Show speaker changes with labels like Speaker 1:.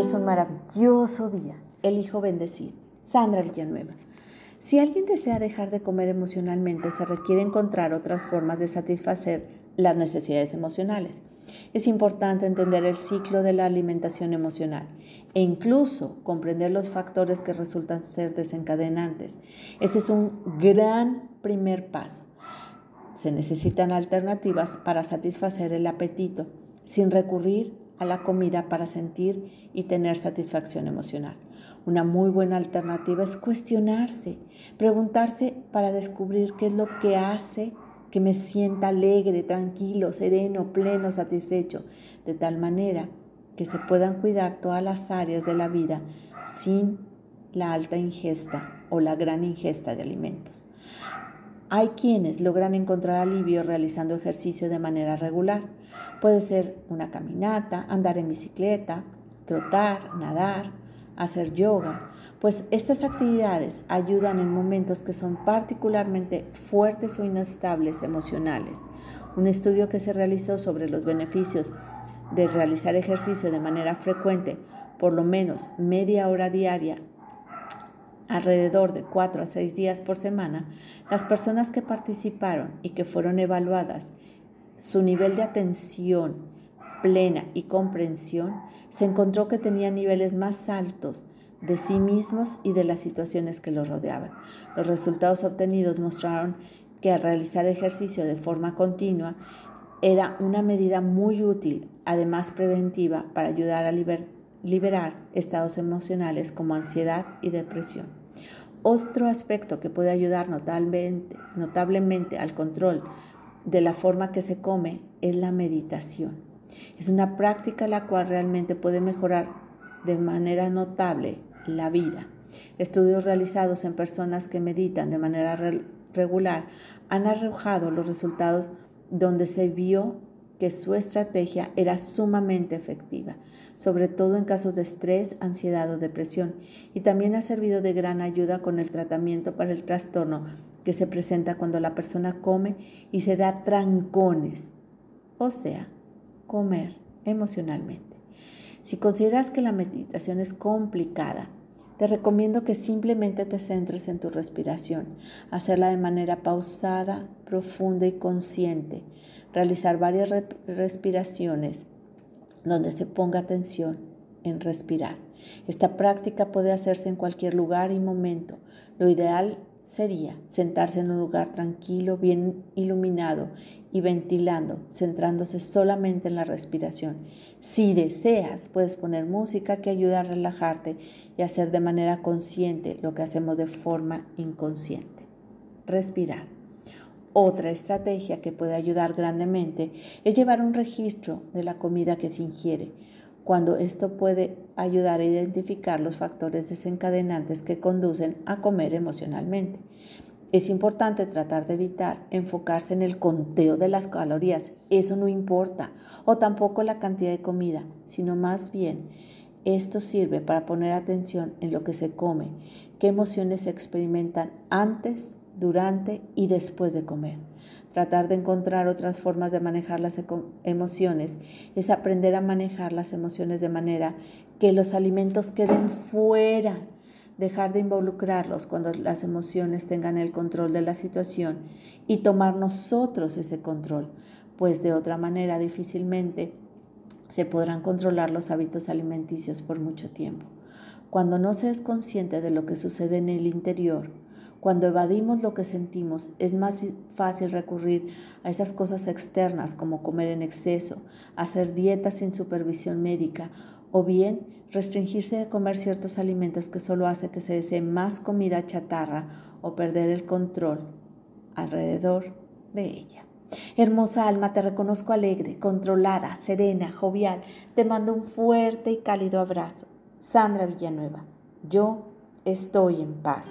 Speaker 1: Es un maravilloso día. Elijo bendecir. Sandra Villanueva. Si alguien desea dejar de comer emocionalmente, se requiere encontrar otras formas de satisfacer las necesidades emocionales. Es importante entender el ciclo de la alimentación emocional e incluso comprender los factores que resultan ser desencadenantes. Este es un gran primer paso. Se necesitan alternativas para satisfacer el apetito sin recurrir a la comida para sentir y tener satisfacción emocional. Una muy buena alternativa es cuestionarse, preguntarse para descubrir qué es lo que hace que me sienta alegre, tranquilo, sereno, pleno, satisfecho, de tal manera que se puedan cuidar todas las áreas de la vida sin la alta ingesta o la gran ingesta de alimentos. Hay quienes logran encontrar alivio realizando ejercicio de manera regular. Puede ser una caminata, andar en bicicleta, trotar, nadar, hacer yoga, pues estas actividades ayudan en momentos que son particularmente fuertes o inestables emocionales. Un estudio que se realizó sobre los beneficios de realizar ejercicio de manera frecuente, por lo menos media hora diaria, alrededor de 4 a 6 días por semana, las personas que participaron y que fueron evaluadas, su nivel de atención plena y comprensión, se encontró que tenían niveles más altos de sí mismos y de las situaciones que los rodeaban. Los resultados obtenidos mostraron que al realizar ejercicio de forma continua era una medida muy útil, además preventiva, para ayudar a liberar estados emocionales como ansiedad y depresión. Otro aspecto que puede ayudar notablemente, notablemente al control de la forma que se come es la meditación. Es una práctica la cual realmente puede mejorar de manera notable la vida. Estudios realizados en personas que meditan de manera regular han arrojado los resultados donde se vio que su estrategia era sumamente efectiva, sobre todo en casos de estrés, ansiedad o depresión, y también ha servido de gran ayuda con el tratamiento para el trastorno que se presenta cuando la persona come y se da trancones, o sea, comer emocionalmente. Si consideras que la meditación es complicada, te recomiendo que simplemente te centres en tu respiración, hacerla de manera pausada, profunda y consciente, realizar varias respiraciones donde se ponga atención en respirar. Esta práctica puede hacerse en cualquier lugar y momento. Lo ideal sería sentarse en un lugar tranquilo, bien iluminado y ventilando, centrándose solamente en la respiración. Si deseas, puedes poner música que ayuda a relajarte y hacer de manera consciente lo que hacemos de forma inconsciente. Respirar. Otra estrategia que puede ayudar grandemente es llevar un registro de la comida que se ingiere cuando esto puede ayudar a identificar los factores desencadenantes que conducen a comer emocionalmente. Es importante tratar de evitar enfocarse en el conteo de las calorías, eso no importa, o tampoco la cantidad de comida, sino más bien esto sirve para poner atención en lo que se come, qué emociones se experimentan antes, durante y después de comer. Tratar de encontrar otras formas de manejar las emociones es aprender a manejar las emociones de manera que los alimentos queden fuera, dejar de involucrarlos cuando las emociones tengan el control de la situación y tomar nosotros ese control, pues de otra manera difícilmente se podrán controlar los hábitos alimenticios por mucho tiempo. Cuando no se es consciente de lo que sucede en el interior, cuando evadimos lo que sentimos, es más fácil recurrir a esas cosas externas como comer en exceso, hacer dietas sin supervisión médica o bien restringirse de comer ciertos alimentos que solo hace que se desee más comida chatarra o perder el control alrededor de ella. Hermosa alma, te reconozco alegre, controlada, serena, jovial. Te mando un fuerte y cálido abrazo. Sandra Villanueva, yo estoy en paz.